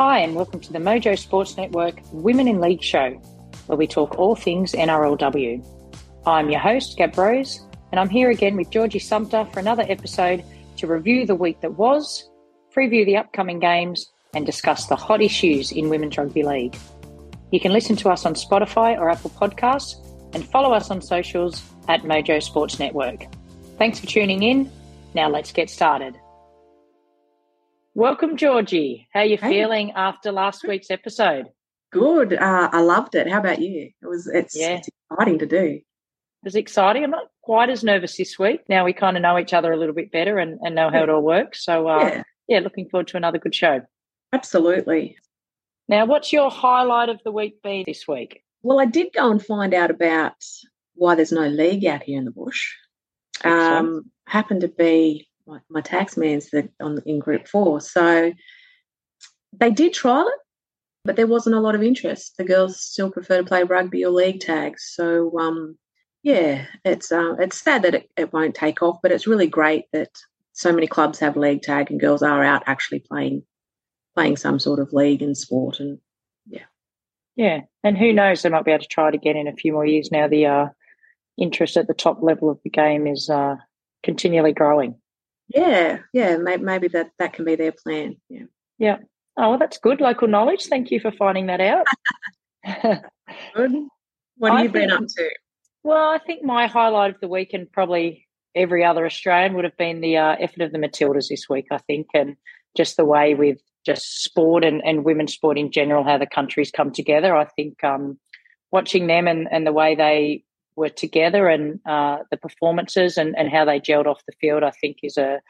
Hi, and welcome to the Mojo Sports Network Women in League show, where we talk all things NRLW. I'm your host, Gab Rose, and I'm here again with Georgie Sumter for another episode to review the week that was, preview the upcoming games, and discuss the hot issues in Women's Rugby League. You can listen to us on Spotify or Apple Podcasts and follow us on socials at Mojo Sports Network. Thanks for tuning in. Now let's get started. Welcome, Georgie. How are you hey. feeling after last week's episode? Good. Uh, I loved it. How about you? It was. It's, yeah. it's exciting to do. It was exciting. I'm not quite as nervous this week. Now we kind of know each other a little bit better and, and know how it all works. So, uh, yeah. yeah, looking forward to another good show. Absolutely. Now, what's your highlight of the week been this week? Well, I did go and find out about why there's no league out here in the bush. Um, happened to be my, my tax man's the, on in group four. So they did trial it, but there wasn't a lot of interest. The girls still prefer to play rugby or league tags. So um, yeah, it's uh, it's sad that it, it won't take off, but it's really great that so many clubs have league tag and girls are out actually playing playing some sort of league and sport and yeah. Yeah. And who knows, they might be able to try it again in a few more years now the uh, interest at the top level of the game is uh, continually growing. Yeah, yeah, maybe, that that can be their plan. Yeah, yeah. Oh, well, that's good local knowledge. Thank you for finding that out. good. What have I you been up to? Well, I think my highlight of the week, and probably every other Australian, would have been the uh, effort of the Matildas this week. I think, and just the way with just sport and, and women's sport in general, how the countries come together. I think um, watching them and, and the way they were together and uh, the performances and, and how they gelled off the field, I think is a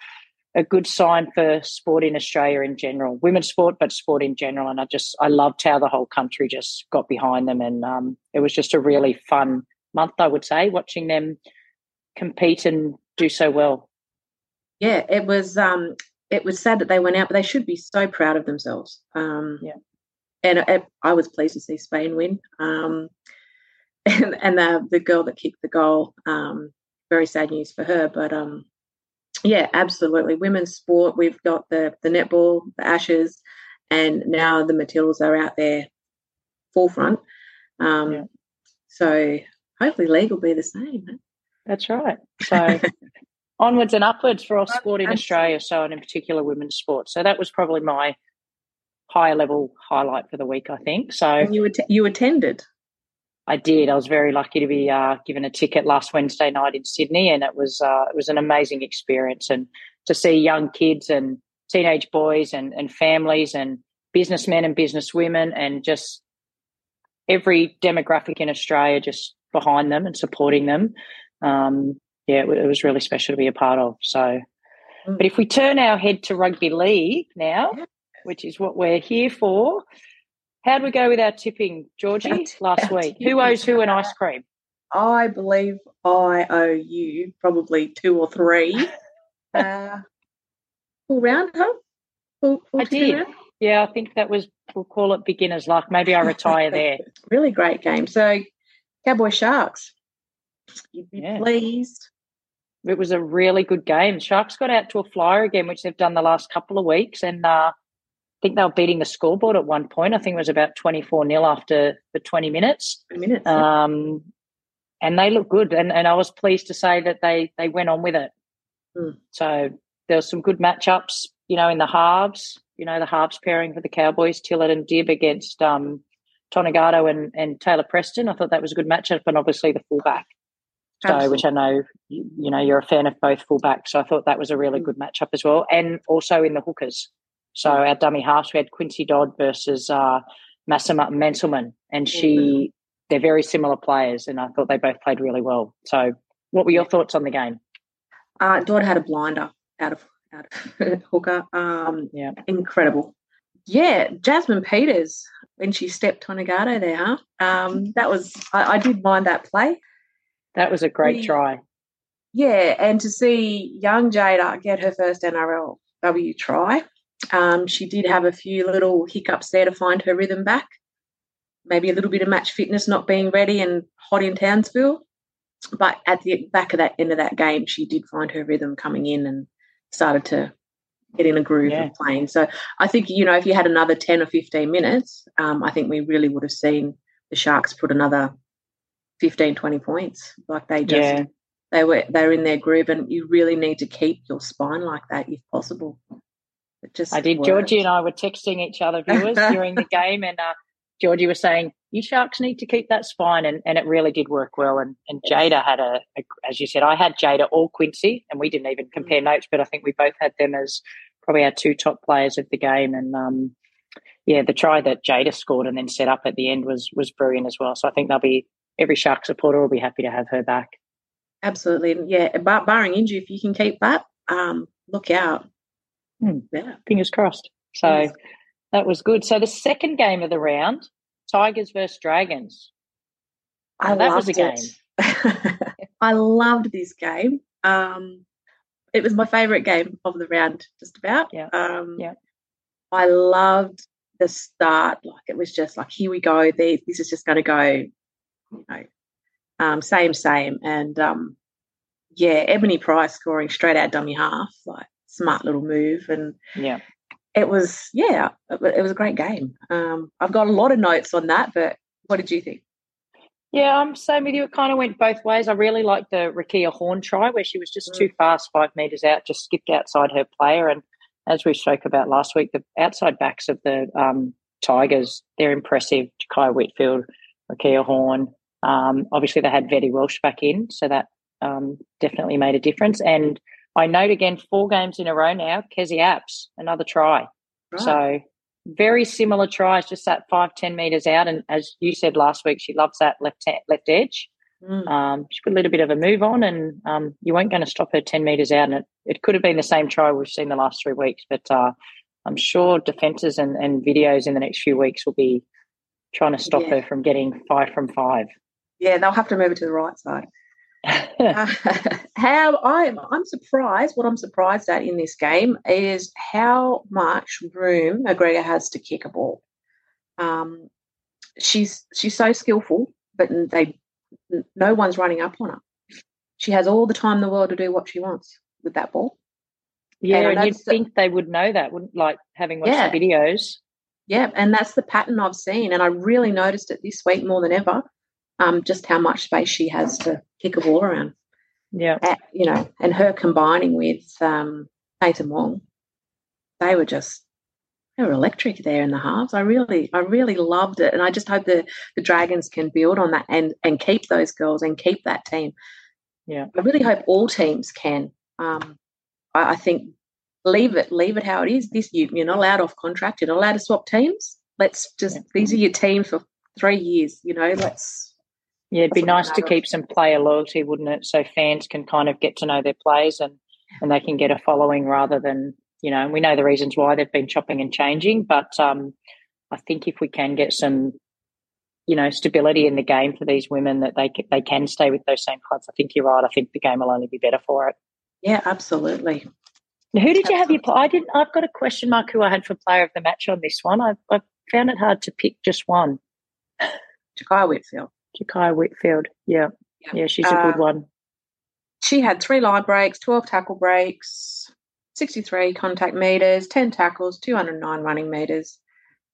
a good sign for sport in Australia in general, women's sport, but sport in general. And I just I loved how the whole country just got behind them, and um, it was just a really fun month, I would say, watching them compete and do so well. Yeah, it was. Um, it was sad that they went out, but they should be so proud of themselves. Um, yeah, and it, I was pleased to see Spain win. Um, and, and the, the girl that kicked the goal, um, very sad news for her. But um, yeah, absolutely. Women's sport, we've got the, the netball, the Ashes, and now the Matildas are out there forefront. Um, yeah. So hopefully league will be the same. That's right. So onwards and upwards for all sport in Australia, so and in particular women's sport. So that was probably my higher level highlight for the week, I think. So and you att- you attended. I did. I was very lucky to be uh, given a ticket last Wednesday night in Sydney, and it was uh, it was an amazing experience. And to see young kids and teenage boys and, and families and businessmen and businesswomen and just every demographic in Australia just behind them and supporting them. Um, yeah, it, it, was really special to be a part of. So, mm. but if we turn our head to rugby league now, which is what we're here for, how do we go with our tipping, Georgie, last week? Who owes who an ice cream? I believe I owe you probably two or three. uh, full round, huh? Full, full I did. Round? Yeah, I think that was, we'll call it beginner's luck. Maybe I retire there. really great game. So, Cowboy Sharks, you'd be yeah. pleased. It was a really good game. Sharks got out to a flyer again, which they've done the last couple of weeks, and uh, think they were beating the scoreboard at one point. I think it was about 24 nil after the 20 minutes. 20 minutes. Um, and they looked good. And, and I was pleased to say that they, they went on with it. Mm. So there were some good matchups, you know, in the halves, you know, the halves pairing for the Cowboys, Tillett and Dibb against um, Tonegato and, and Tayla Preston. I thought that was a good matchup. And obviously the fullback. So, Absolutely. which I know, you, you, know, you're a fan of both fullbacks. So I thought that was a really mm. good matchup as well. And also in the hookers. So our dummy halves, we had Quincy Dodd versus uh, Massima Manzelmann, and she, mm-hmm. they're very similar players, and I thought they both played really well. So, what were your thoughts on the game? Uh, Dodd had a blinder out of out of hooker. Um, yeah, incredible. Yeah, Jasmine Peters when she stepped Tonegato there, huh? Um, that was I, I, did mind that play. That was a great we, try. Yeah, and to see young Jada get her first NRLW try um, she did have a few little hiccups there to find her rhythm back. Maybe a little bit of match fitness not being ready and hot in Townsville. But at the back of that end of that game, she did find her rhythm coming in and started to get in a groove yeah. of playing. So I think you know if you had another ten or fifteen minutes, um, I think we really would have seen the Sharks put another 15, 20 points. Like they just yeah. they were they're in their groove, and you really need to keep your spine like that if possible. It just I did. Worked. Georgie and I were texting each other viewers during the game, and uh, Georgie was saying, "You Sharks need to keep that spine," and, and it really did work well. And and Jada had a, a, as you said, I had Jada or Quincy, and we didn't even mm. compare notes, but I think we both had them as probably our two top players of the game. And um, yeah, the try that Jada scored and then set up at the end was was brilliant as well. So I think they'll be every Shark supporter will be happy to have her back. Absolutely, yeah. Bar- barring injury, if you can keep that, um, look out. Hmm. Yeah, fingers crossed. So yes. that was good. So the second game of the round, Tigers versus Dragons. I that was a game. I loved this game. Um, it was my favourite game of the round, just about. Yeah. Um, yeah. I loved the start. Like it was just like, here we go. This is just going to go, you know, um, same, same. And um, yeah, Ebony Price scoring straight out dummy half, like smart little move. And yeah, it was yeah, it was a great game. Um, I've got a lot of notes on that, but what did you think? Yeah, I'm same with you. It kind of went both ways. I really liked the Rikeya Horne try where she was just mm. too fast, five meters out, just skipped outside her player. And as we spoke about last week, the outside backs of the um, Tigers, they're impressive. Kai Whitfield, Rikeya Horne. Um, obviously, they had Vette-Welsh back in, so that um, definitely made a difference. And I note again, four games in a row now, Kezie Apps, another try. Right. So very similar tries, just that five, 10 meters out. And as you said last week, she loves that left, left edge. Mm. Um, she put a little bit of a move on, and um, you weren't going to stop her 10 metres out. And it, it could have been the same try we've seen the last three weeks, but uh, I'm sure defences and, and videos in the next few weeks will be trying to stop yeah. her from getting five from five. Yeah, they'll have to move it to the right side. Uh, how I'm I'm surprised. What I'm surprised at in this game is how much room McGregor has to kick a ball. Um, she's she's so skillful, but they no one's running up on her. She has all the time in the world to do what she wants with that ball. Yeah, and, and you'd think they would know that, wouldn't like having watched yeah. the videos. Yeah, and that's the pattern I've seen, and I really noticed it this week more than ever. Um, just how much space she has to kick a ball around. Yeah, At, you know, and her combining with um, Nathan-Wong, they were just they were electric there in the halves. I really, I really loved it, and I just hope the the Dragons can build on that and and keep those girls and keep that team. Yeah, I really hope all teams can. Um, I, I think leave it, leave it how it is. This you, you're not allowed off contract. You're not allowed to swap teams. Let's just yeah. these are your teams for three years. You know, let's. Yeah, it'd be nice to keep some player loyalty, wouldn't it? So fans can kind of get to know their players and and they can get a following rather than you know, And we know the reasons why they've been chopping and changing, but um, I think if we can get some, you know, stability in the game for these women that they they can stay with those same clubs, I think you're right. I think the game will only be better for it. Yeah, absolutely. Now, who did absolutely. you have your? I didn't. I've got a question mark. Who I had for player of the match on this one? I, I found it hard to pick just one. Jakiya Whitfield. Jakiya Whitfield. Yeah, yeah, yeah she's a good uh, one. She had three line breaks, twelve tackle breaks, 63 contact meters, 10 tackles, 209 running meters.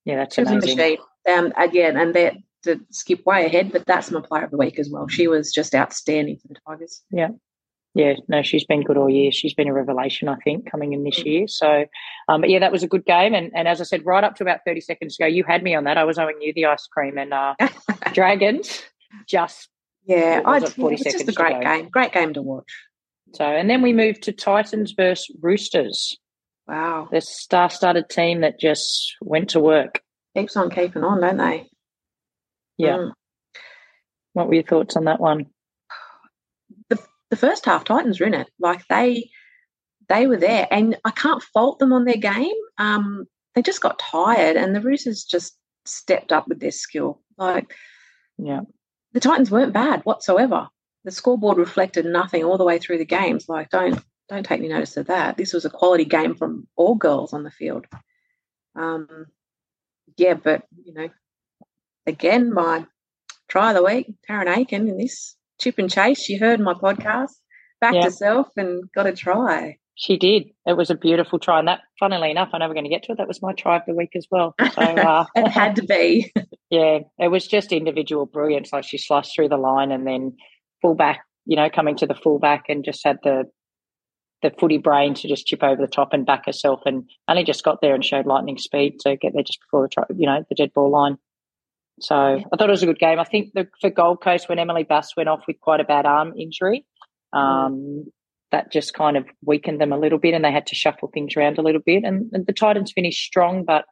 Yeah, that's she amazing. was a machine. Um, again, and that to skip way ahead, but that's my player of the week as well. She was just outstanding for the Tigers. Yeah. Yeah, no, she's been good all year. She's been a revelation, I think, coming in this year. So, um, but yeah, that was a good game. And, and as I said, right up to about 30 seconds ago, you had me on that. I was owing you the ice cream and uh, Dragons just. Yeah, I, yeah, it's just a great game. Great game to watch. So, and then we moved to Titans versus Roosters. Wow. The star studded team that just went to work. Keeps on keeping on, don't they? Yeah. Mm. What were your thoughts on that one? The, first half, Titans were in it. Like they they were there, and I can't fault them on their game. Um, they just got tired, and the Roosters just stepped up with their skill. Like, yeah, the Titans weren't bad whatsoever the scoreboard reflected nothing all the way through the games. Like, don't don't take any notice of that. This was a quality game from all girls on the field. Um, yeah, but you know, again, my try of the week, Tarryn Aiken in this chip and chase. She heard my podcast, backed yeah. herself, and got a try. She did. It was a beautiful try, and that, funnily enough, I know we're going to get to it. That was my try of the week as well. So uh, it had to be. yeah, it was just individual brilliance. Like she sliced through the line, and then fullback, you know, coming to the fullback, and just had the the footy brain to just chip over the top and back herself, and only just got there and showed lightning speed to get there just before the try, you know, the dead ball line. So I thought it was a good game. I think the, for Gold Coast, when Emily Bass went off with quite a bad arm injury, mm. um, that just kind of weakened them a little bit and they had to shuffle things around a little bit. And, and the Titans finished strong, but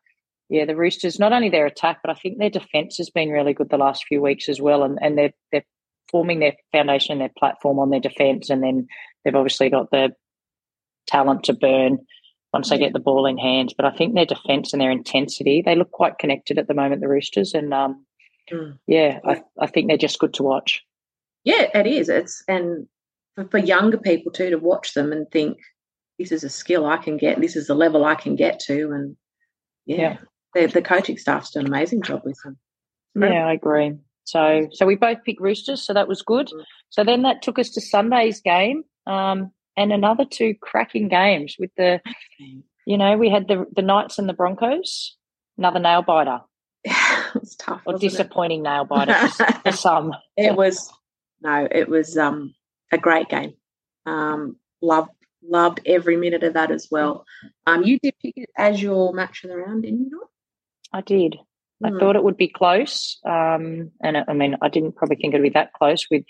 yeah, the Roosters, not only their attack, but I think their defence has been really good the last few weeks as well. And, and they're, they're forming their foundation and their platform on their defence. And then they've obviously got the talent to burn once they get the ball in hand. But I think their defence and their intensity, they look quite connected at the moment, the Roosters. And um, mm. yeah, I, I think they're just good to watch. Yeah, it is. It's and for, for younger people too to watch them and think this is a skill I can get, this is a level I can get to, and yeah, yeah. the coaching staff's done an amazing job with them. Yeah, I agree. So, so we both picked Roosters, so that was good. Mm. So then that took us to Sunday's game, um, and another two cracking games with the, you know, we had the the Knights and the Broncos, another nail biter. it was tough, or disappointing it? nail biter for some. It was no, it was um a great game. Um, loved loved every minute of that as well. Um, you did pick it as your match of the round, didn't you? Not? I did. I hmm. thought it would be close, um, and I mean, I didn't probably think it'd be that close with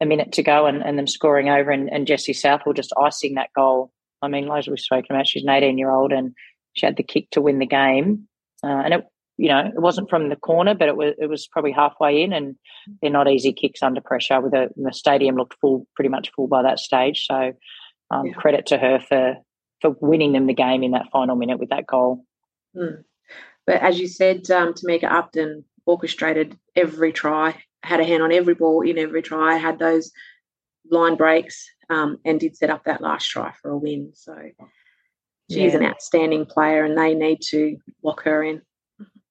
a minute to go and, and them scoring over, and, and Jesse Southwell just icing that goal. I mean, as we've spoken about, she's an 18 year old, and she had the kick to win the game, uh, and it you know, it wasn't from the corner, but it was it was probably halfway in, and they're not easy kicks under pressure. With a, the stadium looked full, pretty much full by that stage. So, um, yeah. credit to her for for winning them the game in that final minute with that goal. Mm. But as you said, um, Tamika Upton orchestrated every try, had a hand on every ball in every try, had those line breaks, um, and did set up that last try for a win. So she's yeah. an outstanding player, and they need to lock her in.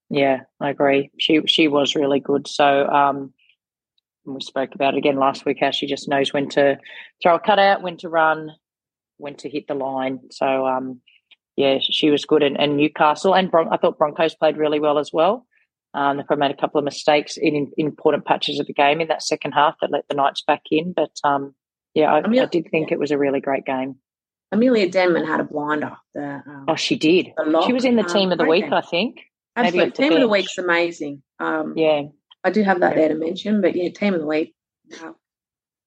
Yeah, I agree. She she was really good. So um, we spoke about it again last week how she just knows when to throw a cutout, when to run, when to hit the line. So um, yeah, she was good. And, and Newcastle and Bron- I thought Broncos played really well as well. Um, they probably made a couple of mistakes in, in, important patches of the game in that second half that let the Knights back in. But um, yeah, I, Amelia, I, did think it was a really great game. Amelia Denman had a blinder. The, um, oh, she did. She was in the team of the week. I think. Absolutely. Team of the week's amazing. Um, yeah. I do have that yeah. there to mention, but yeah, team of the week. Wow.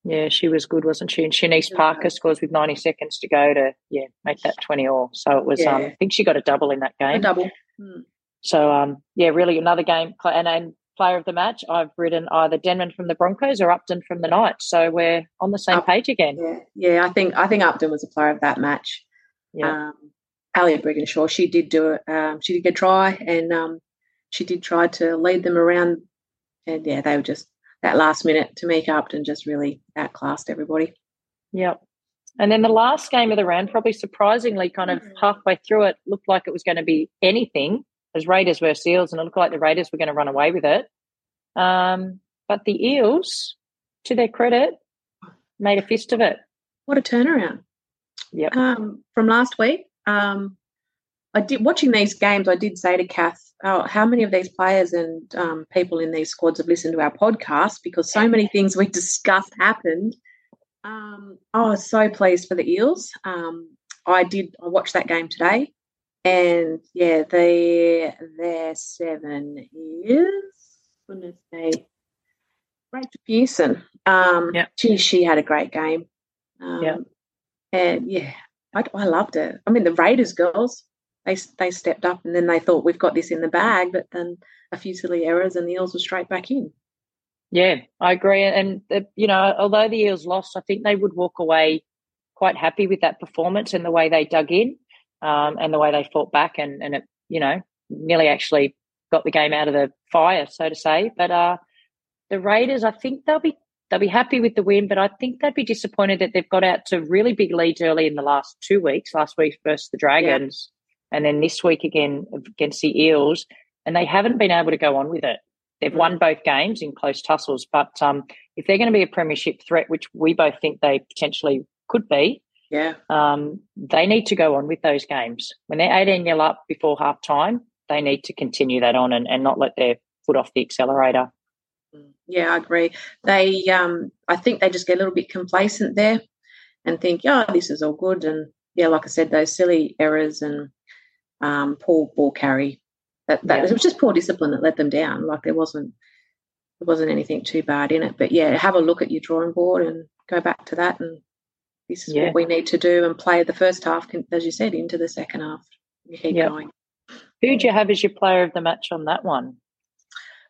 Yeah, she was good, wasn't she? And Shanice Parker scores with 90 seconds to go to yeah make that 20 all. So it was. Yeah. Um, I think she got a double in that game. A double. Hmm. So um, yeah, really another game. And, and player of the match, I've written either Denman from the Broncos or Upton from the Knights. So we're on the same Up, page again. Yeah, yeah. I think I think Upton was a player of that match. Yeah. Um, Ali Brigginshaw, she did do it. Um, she did get try, and um, she did try to lead them around. And yeah, they were just that last minute to make up and just really outclassed everybody. Yep. And then the last game of the round, probably surprisingly, kind of mm-hmm. halfway through it, looked like it was going to be anything as Raiders versus Eels, and it looked like the Raiders were going to run away with it. Um, but the Eels, to their credit, made a fist of it. What a turnaround! Yep. Um, from last week, um, I did watching these games. I did say to Kath, oh, "How many of these players and um, people in these squads have listened to our podcast?" Because so many things we discussed happened. Um, I was so pleased for the Eels. Um, I did. I watched that game today, and yeah, their their seven is goodness me, Rachael Pearson. Um, yeah. she she had a great game. Um, yeah, and yeah, I, I loved it. I mean, the Raiders girls, they they stepped up and then they thought we've got this in the bag, but then a few silly errors and the Eels were straight back in. Yeah, I agree. And the, you know, although the Eels lost, I think they would walk away quite happy with that performance and the way they dug in um, and the way they fought back, and and it you know nearly actually got the game out of the fire, so to say. But uh, the Raiders, I think they'll be they'll be happy with the win, but I think they'd be disappointed that they've got out to really big leads early in the last two weeks. Last week versus the Dragons, yeah. and then this week again against the Eels, and they haven't been able to go on with it. They've won mm. both games in close tussles, but um, if they're going to be a premiership threat, which we both think they potentially could be, Yeah. Um, they need to go on with those games. When they're 18 nil up before half time, they need to continue that on and, and not let their foot off the accelerator. Mm, yeah, I agree. They, um, I think they just get a little bit complacent there and think, oh, this is all good. And yeah, like I said, those silly errors and um, poor ball carry. That, that yeah. it was just poor discipline that let them down. Like there wasn't there wasn't anything too bad in it. But yeah, have a look at your drawing board and go back to that and this is yeah. what we need to do and play the first half, as you said, into the second half. You keep yep. going. Who do you have as your player of the match on that one?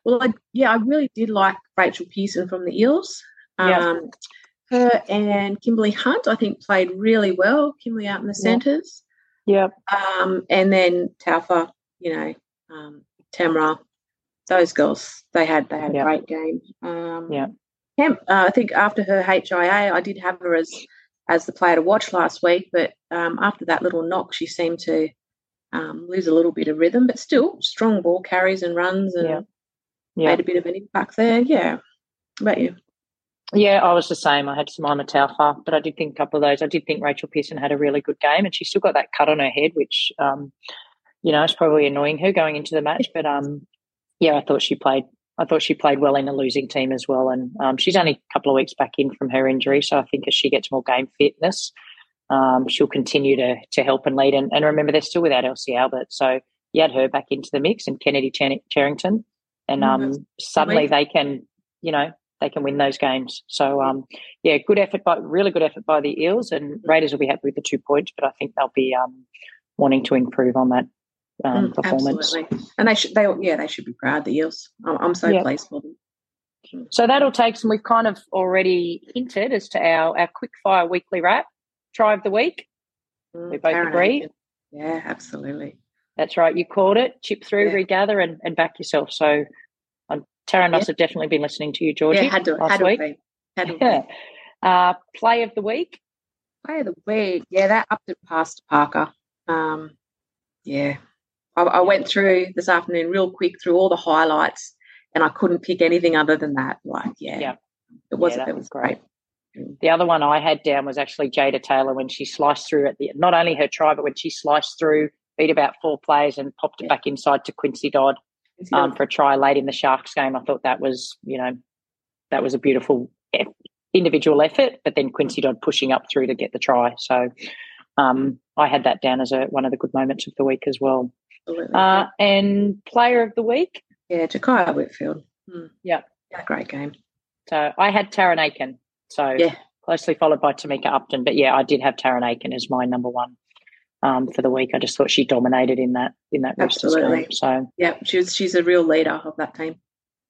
Well, I, yeah, I really did like Rachael Pearson from the Eels. Um, her and Kimberly Hunt, I think, played really well. Kimberly out in the centres. Yep. Um, and then Taufa, you know, um, Tamara, those girls, they had they had yep. a great game. Um, yeah. Kemp, uh, I think after her HIA, I did have her as as the player to watch last week, but um, after that little knock, she seemed to um, lose a little bit of rhythm, but still strong ball carries and runs and yeah. Yeah. made a bit of an impact there. Yeah. How about you? Yeah, I was the same. I had Simona Taufa, but I did think a couple of those. I did think Rachael Pearson had a really good game, and she still got that cut on her head, which um, you know is probably annoying her going into the match. But um, yeah, I thought she played. I thought she played well in a losing team as well, and um, she's only a couple of weeks back in from her injury, so I think as she gets more game fitness, um, she'll continue to to help and lead. And, and remember, they're still without Elsie Albert, so you add her back into the mix and Kennedy Cherrington, and mm, um, suddenly they can, you know, they can win those games. So um, yeah, good effort by really good effort by the Eels, and Raiders will be happy with the two points, but I think they'll be um, wanting to improve on that um, mm, performance. Absolutely. And they should, they yeah, they should be proud. The Eels, I'm, I'm so yep. pleased for them. So that'll take some. We've kind of already hinted as to our our quick fire weekly wrap try of the week. Mm, we both agree. Yeah, absolutely. That's right. You called it. Chip through, yeah. regather, and, and back yourself. So Tara and yeah. us have definitely been listening to you, Georgie. Yeah, had to, last had week. To had to yeah. Uh, play of the week. Play of the week. Yeah, that upped it past Parker. Um, yeah, I, I, went through this afternoon real quick through all the highlights, and I couldn't pick anything other than that. Like, yeah, yeah. it was yeah, it was great. The other one I had down was actually Jada Taylor when she sliced through at the not only her try, but when she sliced through, beat about four players and popped it back inside to Quincy Dodd um, for a try late in the Sharks game. I thought that was, you know, that was a beautiful individual effort, but then Quincy Dodd pushing up through to get the try. So um, I had that down as a, one of the good moments of the week as well. Uh, and player of the week? Yeah, Jakiya Whitfield. Hmm. Yeah. yeah. Great game. So I had Tarryn Aiken. So yeah. closely followed by Tamika Upton. But yeah, I did have Tarryn Aiken as my number one um, for the week. I just thought she dominated in that in that absolutely. Game. So yeah, she's she's a real leader of that team.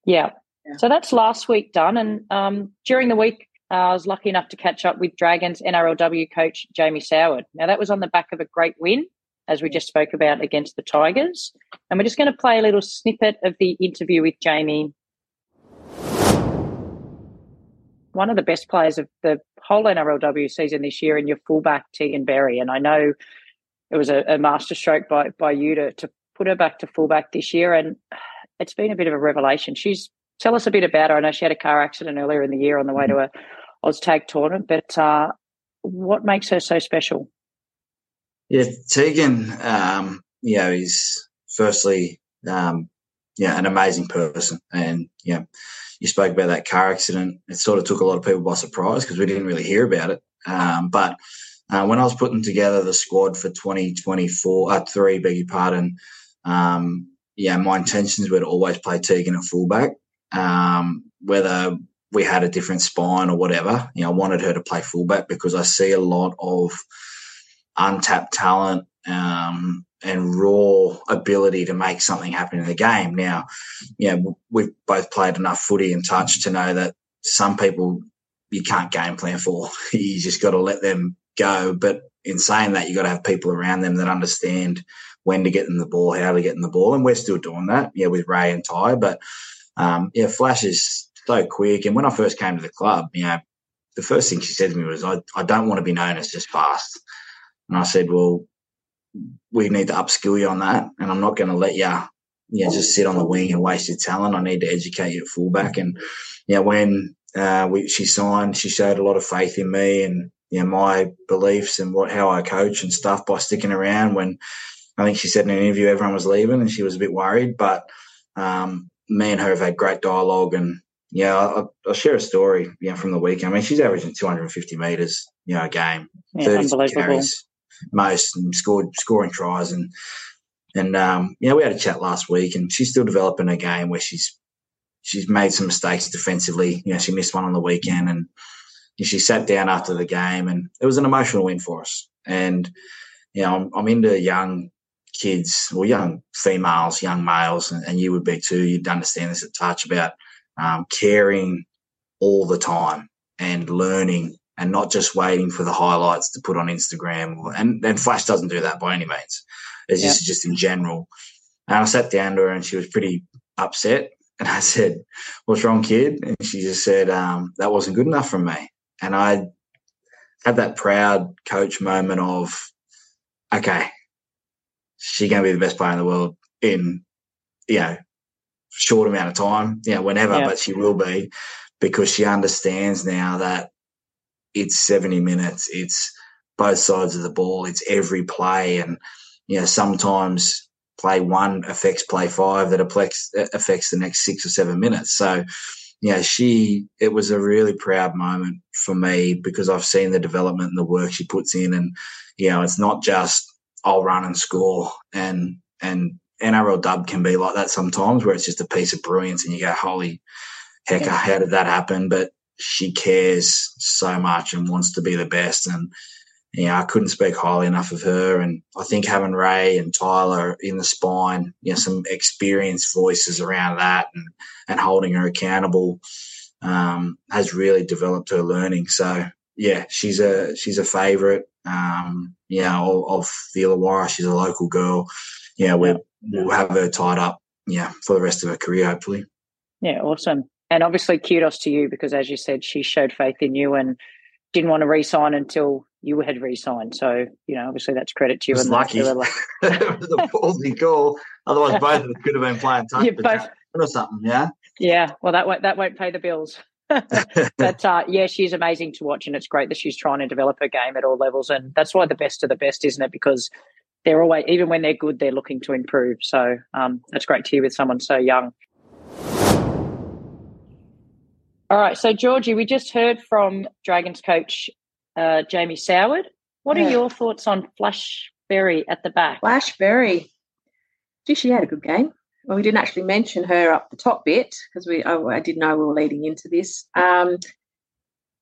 Yeah. yeah. So that's last week done, and um, during the week. Uh, I was lucky enough to catch up with Dragons NRLW coach Jamie Soward. Now, that was on the back of a great win, as we just spoke about, against the Tigers. And we're just going to play a little snippet of the interview with Jamie one of the best players of the whole NRLW season this year, and your fullback Teagan Berry. And I know it was a, a masterstroke by by you to to put her back to fullback this year, and it's been a bit of a revelation. She's tell us a bit about her. I know she had a car accident earlier in the year on the way to a OzTag tournament, but uh, what makes her so special? Yeah, Teagan, um, you know, is firstly, um, yeah, an amazing person, and yeah, you spoke about that car accident. It sort of took a lot of people by surprise because we didn't really hear about it. Um, but uh, when I was putting together the squad for 2024, uh, three, beg your pardon, um, yeah, my intentions were to always play Teagan at fullback, um, whether we had a different spine or whatever. You know, I wanted her to play fullback because I see a lot of untapped talent um, and raw ability to make something happen in the game. Now, you know, we've both played enough footy and touch to know that some people you can't game plan for. you just got to let them go. But in saying that, you got to have people around them that understand when to get them the ball, how to get them the ball, and we're still doing that. Yeah, with Ray and Ty, but um, yeah, Flash is so quick. And when I first came to the club, you know, the first thing she said to me was, "I, I don't want to be known as just fast." And I said, "Well, we need to upskill you on that, and I'm not going to let you." Yeah, just sit on the wing and waste your talent. I need to educate you at fullback. And yeah, when uh, we, she signed, she showed a lot of faith in me, and you know, my beliefs and what how I coach and stuff by sticking around when I think she said in an interview everyone was leaving and she was a bit worried. But um, me and her have had great dialogue and yeah, I'll, I'll, share a story you know, from the weekend. I mean, she's averaging 250 metres, you know, a game, yeah, 30 carries, most and scored scoring tries and and um, you know we had a chat last week and she's still developing a game where she's she's made some mistakes defensively. You know, she missed one on the weekend and she sat down after the game and it was an emotional win for us. And you know, I'm, I'm into young kids or young females, young males, and, and, you would be too. You'd understand this at touch about um, caring all the time and learning and not just waiting for the highlights to put on Instagram. And, and Flash doesn't do that by any means. It's yeah. just, just in general. And I sat down to her and she was pretty upset. And I said, What's wrong, kid? And she just said, um, That wasn't good enough for me. And I had that proud coach moment of, okay, she's going to be the best player in the world in, you know, short amount of time, you know, whenever, yeah. but she will be because she understands now that it's 70 minutes, it's both sides of the ball, it's every play. And, you know, sometimes play one affects play five that affects, affects the next six or seven minutes. So, you know, she, it was a really proud moment for me because I've seen the development and the work she puts in. And, you know, it's not just, I'll run and score and, and NRL dub can be like that sometimes, where it's just a piece of brilliance, and you go, "Holy heck, yeah. how did that happen?" But she cares so much and wants to be the best, and you know, I couldn't speak highly enough of her. And I think having Ray and Tyler in the spine, you know, some experienced voices around that, and and holding her accountable, um, has really developed her learning. So yeah, she's a she's a favourite. Um, you know, of, of the Illawarra. She's a local girl. Yeah, we're we'll have her tied up, yeah, for the rest of her career, hopefully. Yeah, awesome. And obviously, kudos to you because, as you said, she showed faith in you and didn't want to re-sign until you had re-signed. So, you know, obviously that's credit to you. and lucky. The, the ballsy call. Otherwise, both of us could have been playing touch both, or something. Yeah. Yeah. Well, that won't that won't pay the bills. but uh, yeah, she's amazing to watch, and it's great that she's trying to develop her game at all levels, and that's why the best of the best, isn't it? Because they're always, even when they're good, they're looking to improve. So um, that's great to hear with someone so young. All right, so Georgie, we just heard from Dragons coach uh, Jamie Soward. What yeah. are your thoughts on Flash Berry at the back? Flash Berry, gee, she had a good game. Well, we didn't actually mention her up the top bit because we oh, I didn't know we were leading into this. Um,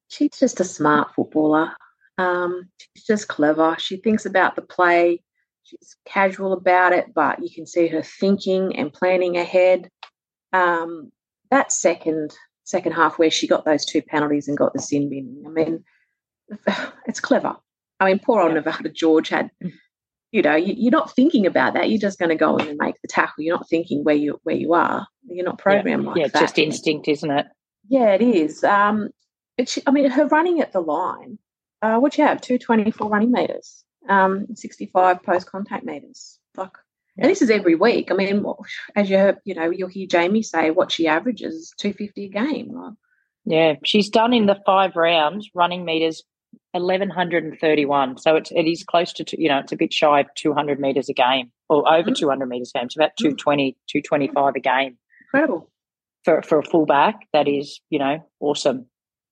she's just a smart footballer. Um, she's just clever. She thinks about the play. She's casual about it, but you can see her thinking and planning ahead. Um, that second second half where she got those two penalties and got the sin bin. I mean, it's clever. I mean, poor old Nevada George had, you know, you, are not thinking about that. You're just going to go in and make the tackle. You're not thinking where you where you are. You're not programmed yeah. like yeah, that. Yeah, just instinct, isn't it? Yeah, it is. Um, it's, I mean, her running at the line. Uh, what you have? Two twenty four running meters um, 65 post contact meters. Like. And this is every week. I mean, as you you know, you'll hear Jamie say what she averages 250 a game. Yeah, she's done in the five rounds running meters 1131. So it's, it is close to, you know, it's a bit shy of 200 meters a game or over mm-hmm. 200 meters a game. It's about 220, mm-hmm. 225 a game. Incredible. For, for a fullback, that is, you know, awesome.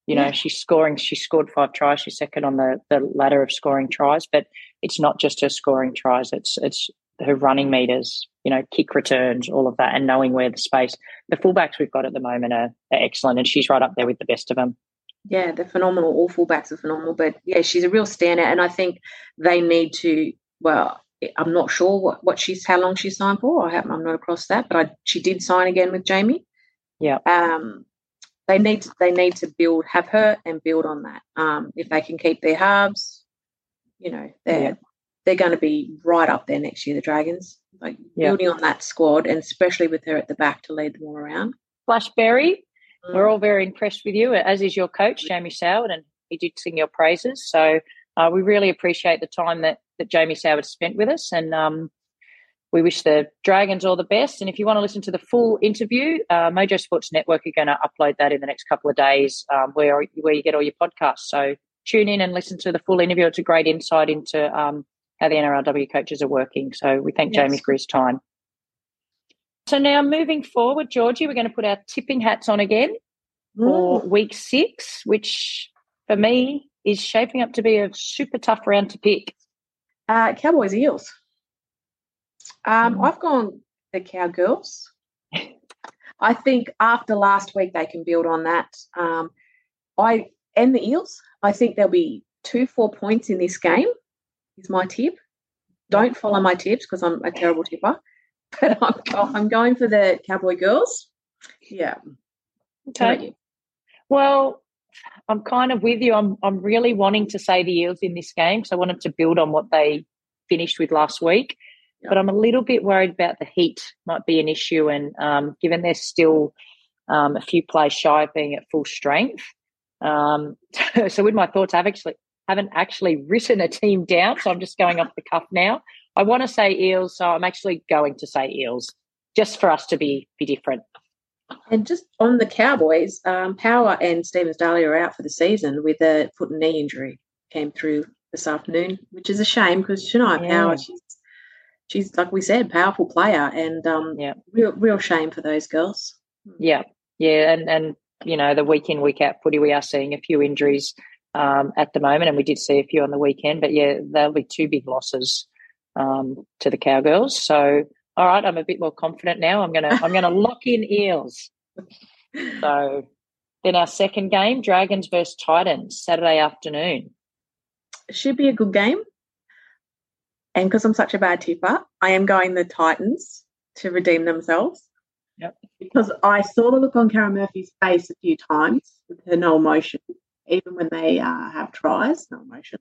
You know, she's scoring. She scored five tries. She's second on the, the ladder of scoring tries. But it's not just her scoring tries. It's it's her running meters. You know, kick returns, all of that, and knowing where the space. The fullbacks we've got at the moment are, are excellent, and she's right up there with the best of them. Yeah, they're phenomenal. All fullbacks are phenomenal, but yeah, she's a real standout, and I think they need to. Well, I'm not sure what, what she's how long she's signed for. I have, I'm not across that, but I, she did sign again with Jamie. Yeah. Um, they need to, they need to build have her and build on that. Um, if they can keep their halves, you know, they're yeah. They're going to be right up there next year. The Dragons, like yeah. building on that squad, and especially with her at the back to lead them all around. Flashberry, mm. we're all very impressed with you, as is your coach Jamie Soward, and he did sing your praises. So uh, we really appreciate the time that that Jamie Soward spent with us, and um, we wish the Dragons all the best. And if you want to listen to the full interview, uh, Mojo Sports Network are going to upload that in the next couple of days, um, where where you get all your podcasts. So tune in and listen to the full interview. It's a great insight into um, how the NRLW coaches are working. So we thank yes. Jamie for his time. So now moving forward, Georgie, we're going to put our tipping hats on again for week six, which for me is shaping up to be a super tough round to pick. Uh, Cowboys Eels. Um, mm. I've gone the Cowgirls. I think after last week they can build on that. Um, I and the Eels. I think there'll be two four points in this game. Is my tip. Don't follow my tips because I'm a terrible tipper. But I'm, I'm going for the Cowboy Girls. Yeah. Okay. Well, I'm kind of with you. I'm I'm really wanting to say the Eels in this game, so I wanted to build on what they finished with last week. But I'm a little bit worried about the heat might be an issue, and um, given they're still um, a few plays shy of being at full strength. Um, so with my thoughts, I've actually haven't actually written a team down, so I'm just going off the cuff now. I want to say Eels, so I'm actually going to say Eels, just for us to be be different. And just on the Cowboys, um, Power and Stevens Daly are out for the season with a foot and knee injury. Came through this afternoon, which is a shame because Shania yeah. Power, she's she's like we said, powerful player, and um, yeah, real real shame for those girls. Yeah, yeah, and and you know the week in week out footy, we are seeing a few injuries um, at the moment, and we did see a few on the weekend. But yeah, there'll be two big losses um, to the Cowgirls. So all right, I'm a bit more confident now. I'm gonna I'm gonna lock in eels. So then our second game, Dragons versus Titans, Saturday afternoon. Should be a good game. And because I'm such a bad tipper, I am going the Titans to redeem themselves. Yep. Because I saw the look on Karyn Murphy's face a few times with her no emotion, even when they uh, have tries, no emotion.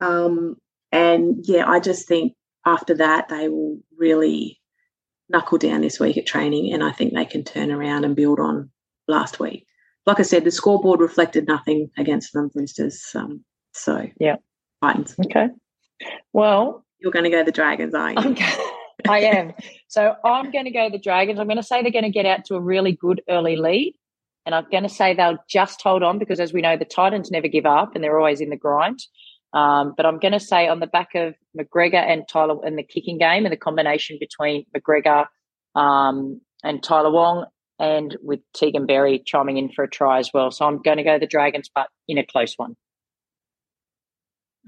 Um, and yeah, I just think after that, they will really knuckle down this week at training, and I think they can turn around and build on last week. Like I said, the scoreboard reflected nothing against them, Roosters. Um, so yeah, Titans. Okay. Well, you're going to go the Dragons, aren't you? Okay. I am. So I'm going to go the Dragons. I'm going to say they're going to get out to a really good early lead. And I'm going to say they'll just hold on because, as we know, the Titans never give up and they're always in the grind. Um, but I'm going to say on the back of McGregor and Tyler in the kicking game and the combination between McGregor um, and Tyler Wong and with Teagan Berry chiming in for a try as well. So I'm going to go the Dragons, but in a close one.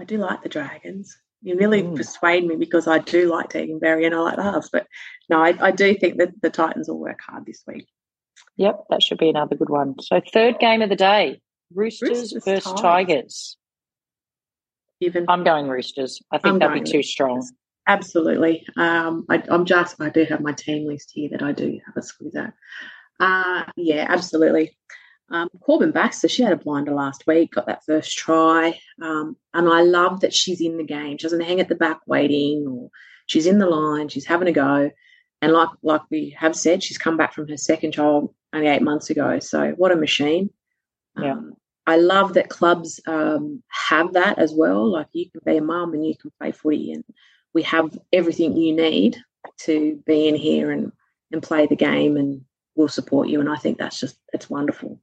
I do like the Dragons. You really mm. persuade me because I do like Teagan Berry and I like the Halves. But no, I, I do think that the Titans will work hard this week. Yep, that should be another good one. So third game of the day, Roosters, Roosters versus Tigers. Tigers even. I'm going Roosters. I think they'll be too strong. Absolutely. Um, I, am just, I do have my team list here that I do have a squeeze at. Uh, yeah, absolutely. Um, Corban Baxter, she had a blinder last week, got that first try. Um, and I love that she's in the game. She doesn't hang at the back waiting or she's in the line, she's having a go. And like like we have said, she's come back from her second child only eight months ago. So what a machine. Yeah. Um, I love that clubs um, have that as well. Like you can be a mum and you can play footy, and we have everything you need to be in here and and play the game, and we'll support you. And I think that's just it's wonderful.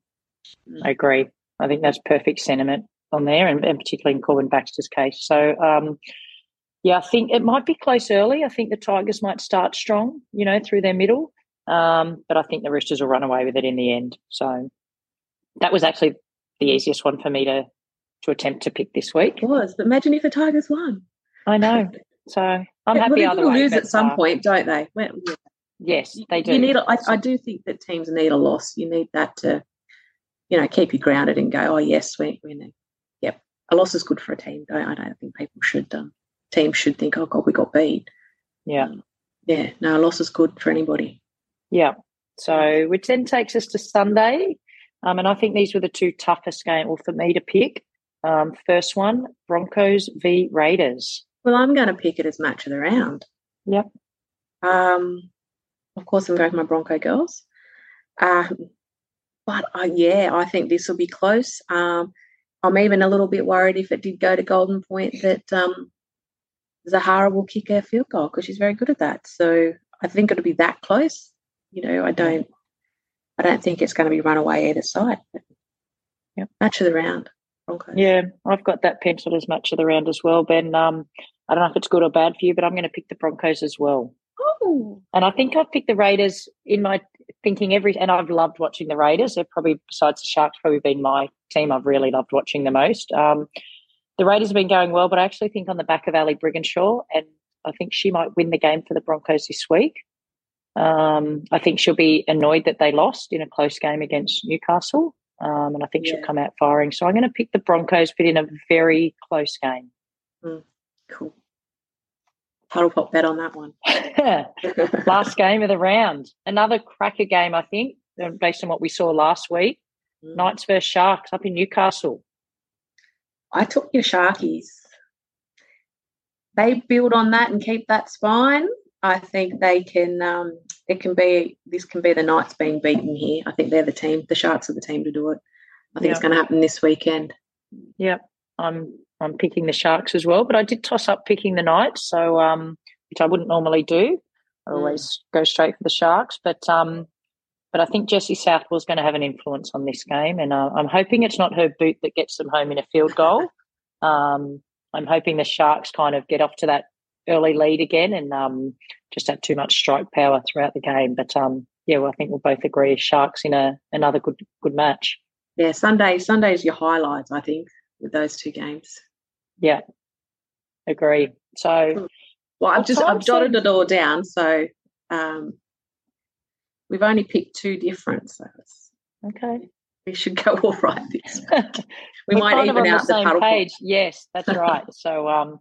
I agree. I think that's perfect sentiment on there, and, and particularly in Corban Baxter's case. So. Um, yeah, I think it might be close early. I think the Tigers might start strong, you know, through their middle. Um, but I think the Roosters will run away with it in the end. So that was actually the easiest one for me to to attempt to pick this week. It was, but imagine if the Tigers won. I know. So I'm yeah, happy well, either way. lose at some uh, point, don't they? Well, yeah. Yes, they do. You need. A, I, I do think that teams need a loss. You need that to, you know, keep you grounded and go. Oh yes, we we Yep, a loss is good for a team. Don't I? Don't think people should. Um, teams should think, oh god, we got beat. Yeah. Um, yeah. No, a loss is good for anybody. Yeah. So, which then takes us to Sunday, um, and I think these were the two toughest games well, for me to pick. Um, first one, Broncos v Raiders. Well, I'm going to pick it as match of the round. Yep. Um, of course, I'm going for my Bronco girls. Um, but uh, yeah, I think this will be close. Um, I'm even a little bit worried if it did go to Golden Point that um, Zahara will kick a field goal because she's very good at that. So I think it'll be that close. You know, I don't. I don't think it's going to be run away either side. Yep. Match of the round. Broncos. Yeah, I've got that penciled as much of the round as well, Ben. Um, I don't know if it's good or bad for you, but I'm going to pick the Broncos as well. Oh, And I think I've picked the Raiders in my thinking every, and I've loved watching the Raiders. They've probably, besides the Sharks, probably been my team I've really loved watching the most. Um, the Raiders have been going well, but I actually think on the back of Ali Brigginshaw, and I think she might win the game for the Broncos this week. Um, I think she'll be annoyed that they lost in a close game against Newcastle, um, and I think Yeah. she'll come out firing. So I'm going to pick the Broncos, but in a very close game. cool. Paddle Pop bet on that one. last game of the round. Another cracker game, I think, uh, based on what we saw last week. Mm. Knights versus Sharks up in Newcastle. I took your Sharkies. They build on that and keep that spine. I think they can. Um, it can be. This can be the Knights being beaten here. I think they're the team. The Sharks are the team to do it. I think it's going to happen this weekend. Yep, I'm I'm picking the Sharks as well, but I did toss up picking the Knights, so um, which I wouldn't normally do. I Mm. always go straight for the Sharks, but um, but I think Jesse Southwell's going to have an influence on this game, and uh, I'm hoping it's not her boot that gets them home in a field goal. um, I'm hoping the Sharks kind of get off to that early lead again and um, just have too much strike power throughout the game. But um, yeah, well, I think we'll both agree Sharks in a another good good match. Yeah, Sunday. Sunday's your highlights. I think with those two games. Yeah, agree. So Well, I've just I've jotted it all down. So um, we've only picked two different. So it's, okay. we should go all right this. We might even out the the, page. Yes, that's right. so, um,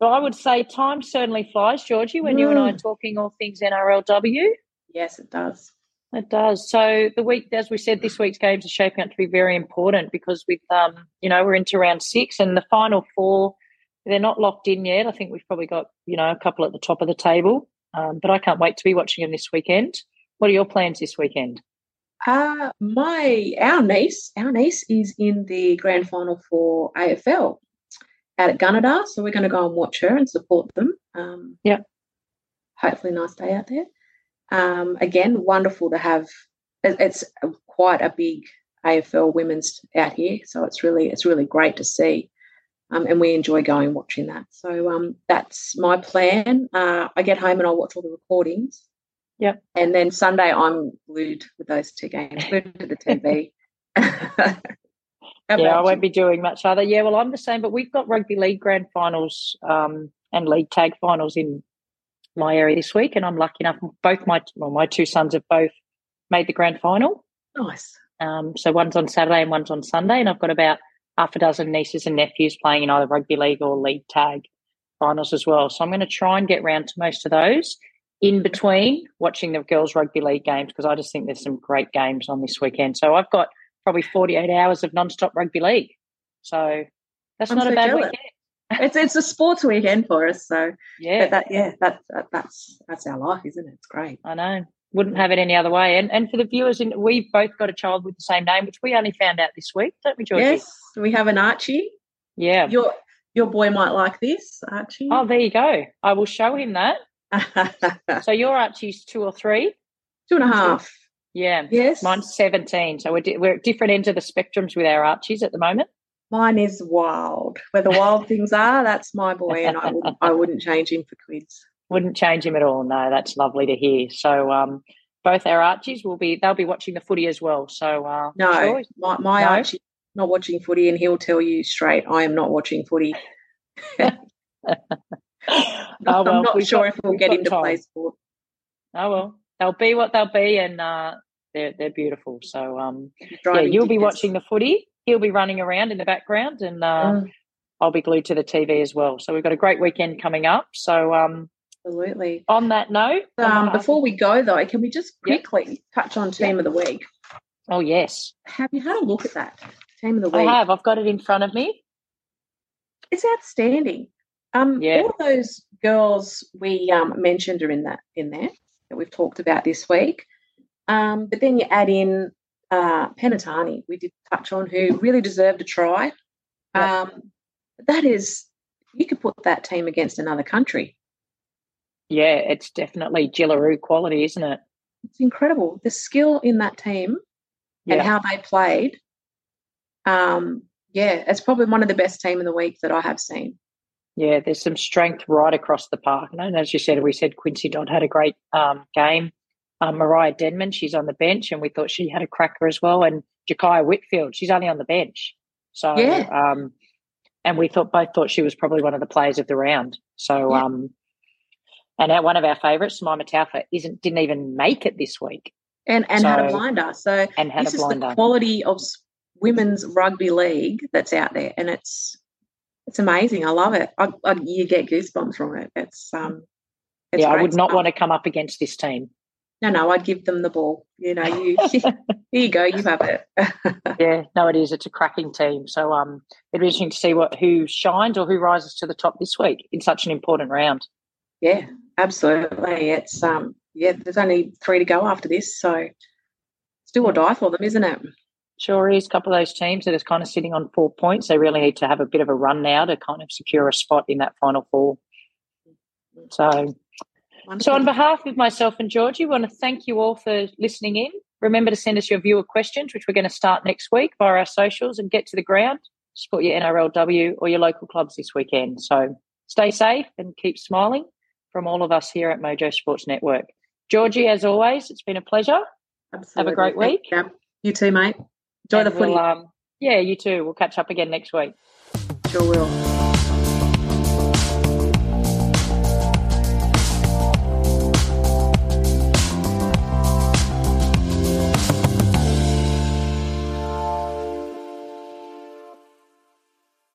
well, I would say time certainly flies, Georgie, when you and I are Mm. talking all things NRLW. Yes, it does. It does. So the week, as we said, this week's games are shaping up to be very important because with, um, you know, we're into round six and the final four, they're not locked in yet. I think we've probably got, you know, a couple at the top of the table. Um, but I can't wait to be watching them this weekend. What are your plans this weekend? Uh, my our niece, our niece is in the grand final for AFL out at Gunnedah, so we're going to go and watch her and support them. Um, Yep. Hopefully, nice day out there. Um, again, wonderful to have. It's quite a big AFL women's out here, so it's really it's really great to see. Um, and we enjoy going watching that. So um, that's my plan. Uh, I get home and I'll watch all the recordings. Yep. And then Sunday, I'm glued with those two games, glued to the TV. How yeah, I won't you? be doing much other. Yeah, well, I'm the same, but we've got rugby league grand finals um, and league tag finals in my area this week, and I'm lucky enough. Both my well, my two sons have both made the grand final. Nice. Um, so one's on Saturday and one's on Sunday, and I've got about half a dozen nieces and nephews playing in either rugby league or league tag finals as well. So I'm going to try and get round to most of those in between watching the girls' rugby league games because I just think there's some great games on this weekend. So I've got probably 48 hours of non-stop rugby league. So that's I'm not so a bad jealous. weekend. It's it's a sports weekend for us, so Yeah, but that yeah, that, that that's that's our life, isn't it? It's great. I know. Wouldn't have it any other way. And and for the viewers, in, we've both got a child with the same name, which we only found out this week, don't we, Georgie? Yes, we have an Archie. Yeah. Your your boy might like this, Archie. Oh, there you go. I will show him that. So your Archie's two or three? Two and a half. Yeah. Yes. Mine's 17. So we're, di- we're at different ends of the spectrums with our Archies at the moment. Mine is wild. Where the wild things are, that's my boy, and I wouldn't I wouldn't change him for quids. Wouldn't change him at all. No, that's lovely to hear. So um, both our Archies will be, they'll be watching the footy as well. So uh, No, sure. my, my No? Archie not watching footy, and he'll tell you straight, I am not watching footy. oh, I'm not sure got- if we've get got him to play sport. Oh, well. They'll be what they'll be, and uh, they're, they're beautiful. So um, yeah, you'll be watching the footy. He'll be running around in the background, and uh, Mm, I'll be glued to the TV as well. So we've got a great weekend coming up. So um, absolutely. on that note, Um, behalf before we go though, can we just Yep. quickly touch on team of the week? oh yes, Have you had a look at that team of the week? I have. I've got it in front of me. It's outstanding. Um, Yeah. all those girls we um, mentioned are in that in there that we've talked about this week. Um, but then you add in uh, Penatani, we did touch on, who really deserved a try. Um, that is, you could put that team against another country. Yeah, it's definitely Jillaroo quality, isn't it? It's incredible the skill in that team and how they played. Um, yeah, it's probably one of the best team in the week that I have seen. Yeah, there's some strength right across the park. And as you said, we said Quincy Dodd had a great um, game. Um, Mariah Denman, she's on the bench, and we thought she had a cracker as well. And Jakiya Whitfield, she's only on the bench. So, yeah. um, and we thought both thought she was probably one of the players of the round. So, yeah. um, and one of our favourites, Jemima Taufa, isn't didn't even make it this week, and and so, had a blinder. So, and had this a blinder. is the quality of women's rugby league that's out there, and it's it's amazing. I love it. I, I, you get goosebumps from it. It's um, it's yeah. I would not want to come up against this team. No, no, I'd give them the ball. You know, you here you go, you have it. yeah, no, it is. It's a cracking team. So um, it'd be interesting to see what who shines or who rises to the top this week in such an important round. Yeah, absolutely. It's um, yeah. There's only three to go after this, so it's do or die for them, isn't it? Sure is. A couple of those teams that are kind of sitting on four points. They really need to have a bit of a run now to kind of secure a spot in that final four. So, Wonderful. so on behalf of myself and Georgie, we want to thank you all for listening in. Remember to send us your viewer questions, which we're going to start next week via our socials and get to the ground. Support your NRLW or your local clubs this weekend. So stay safe and keep smiling from all of us here at Mojo Sports Network. Georgie, as always, it's been a pleasure. Absolutely. Have a great week. Yeah. You too, mate. Enjoy and the footy. We'll, um, yeah, you too. We'll catch up again next week. Sure will.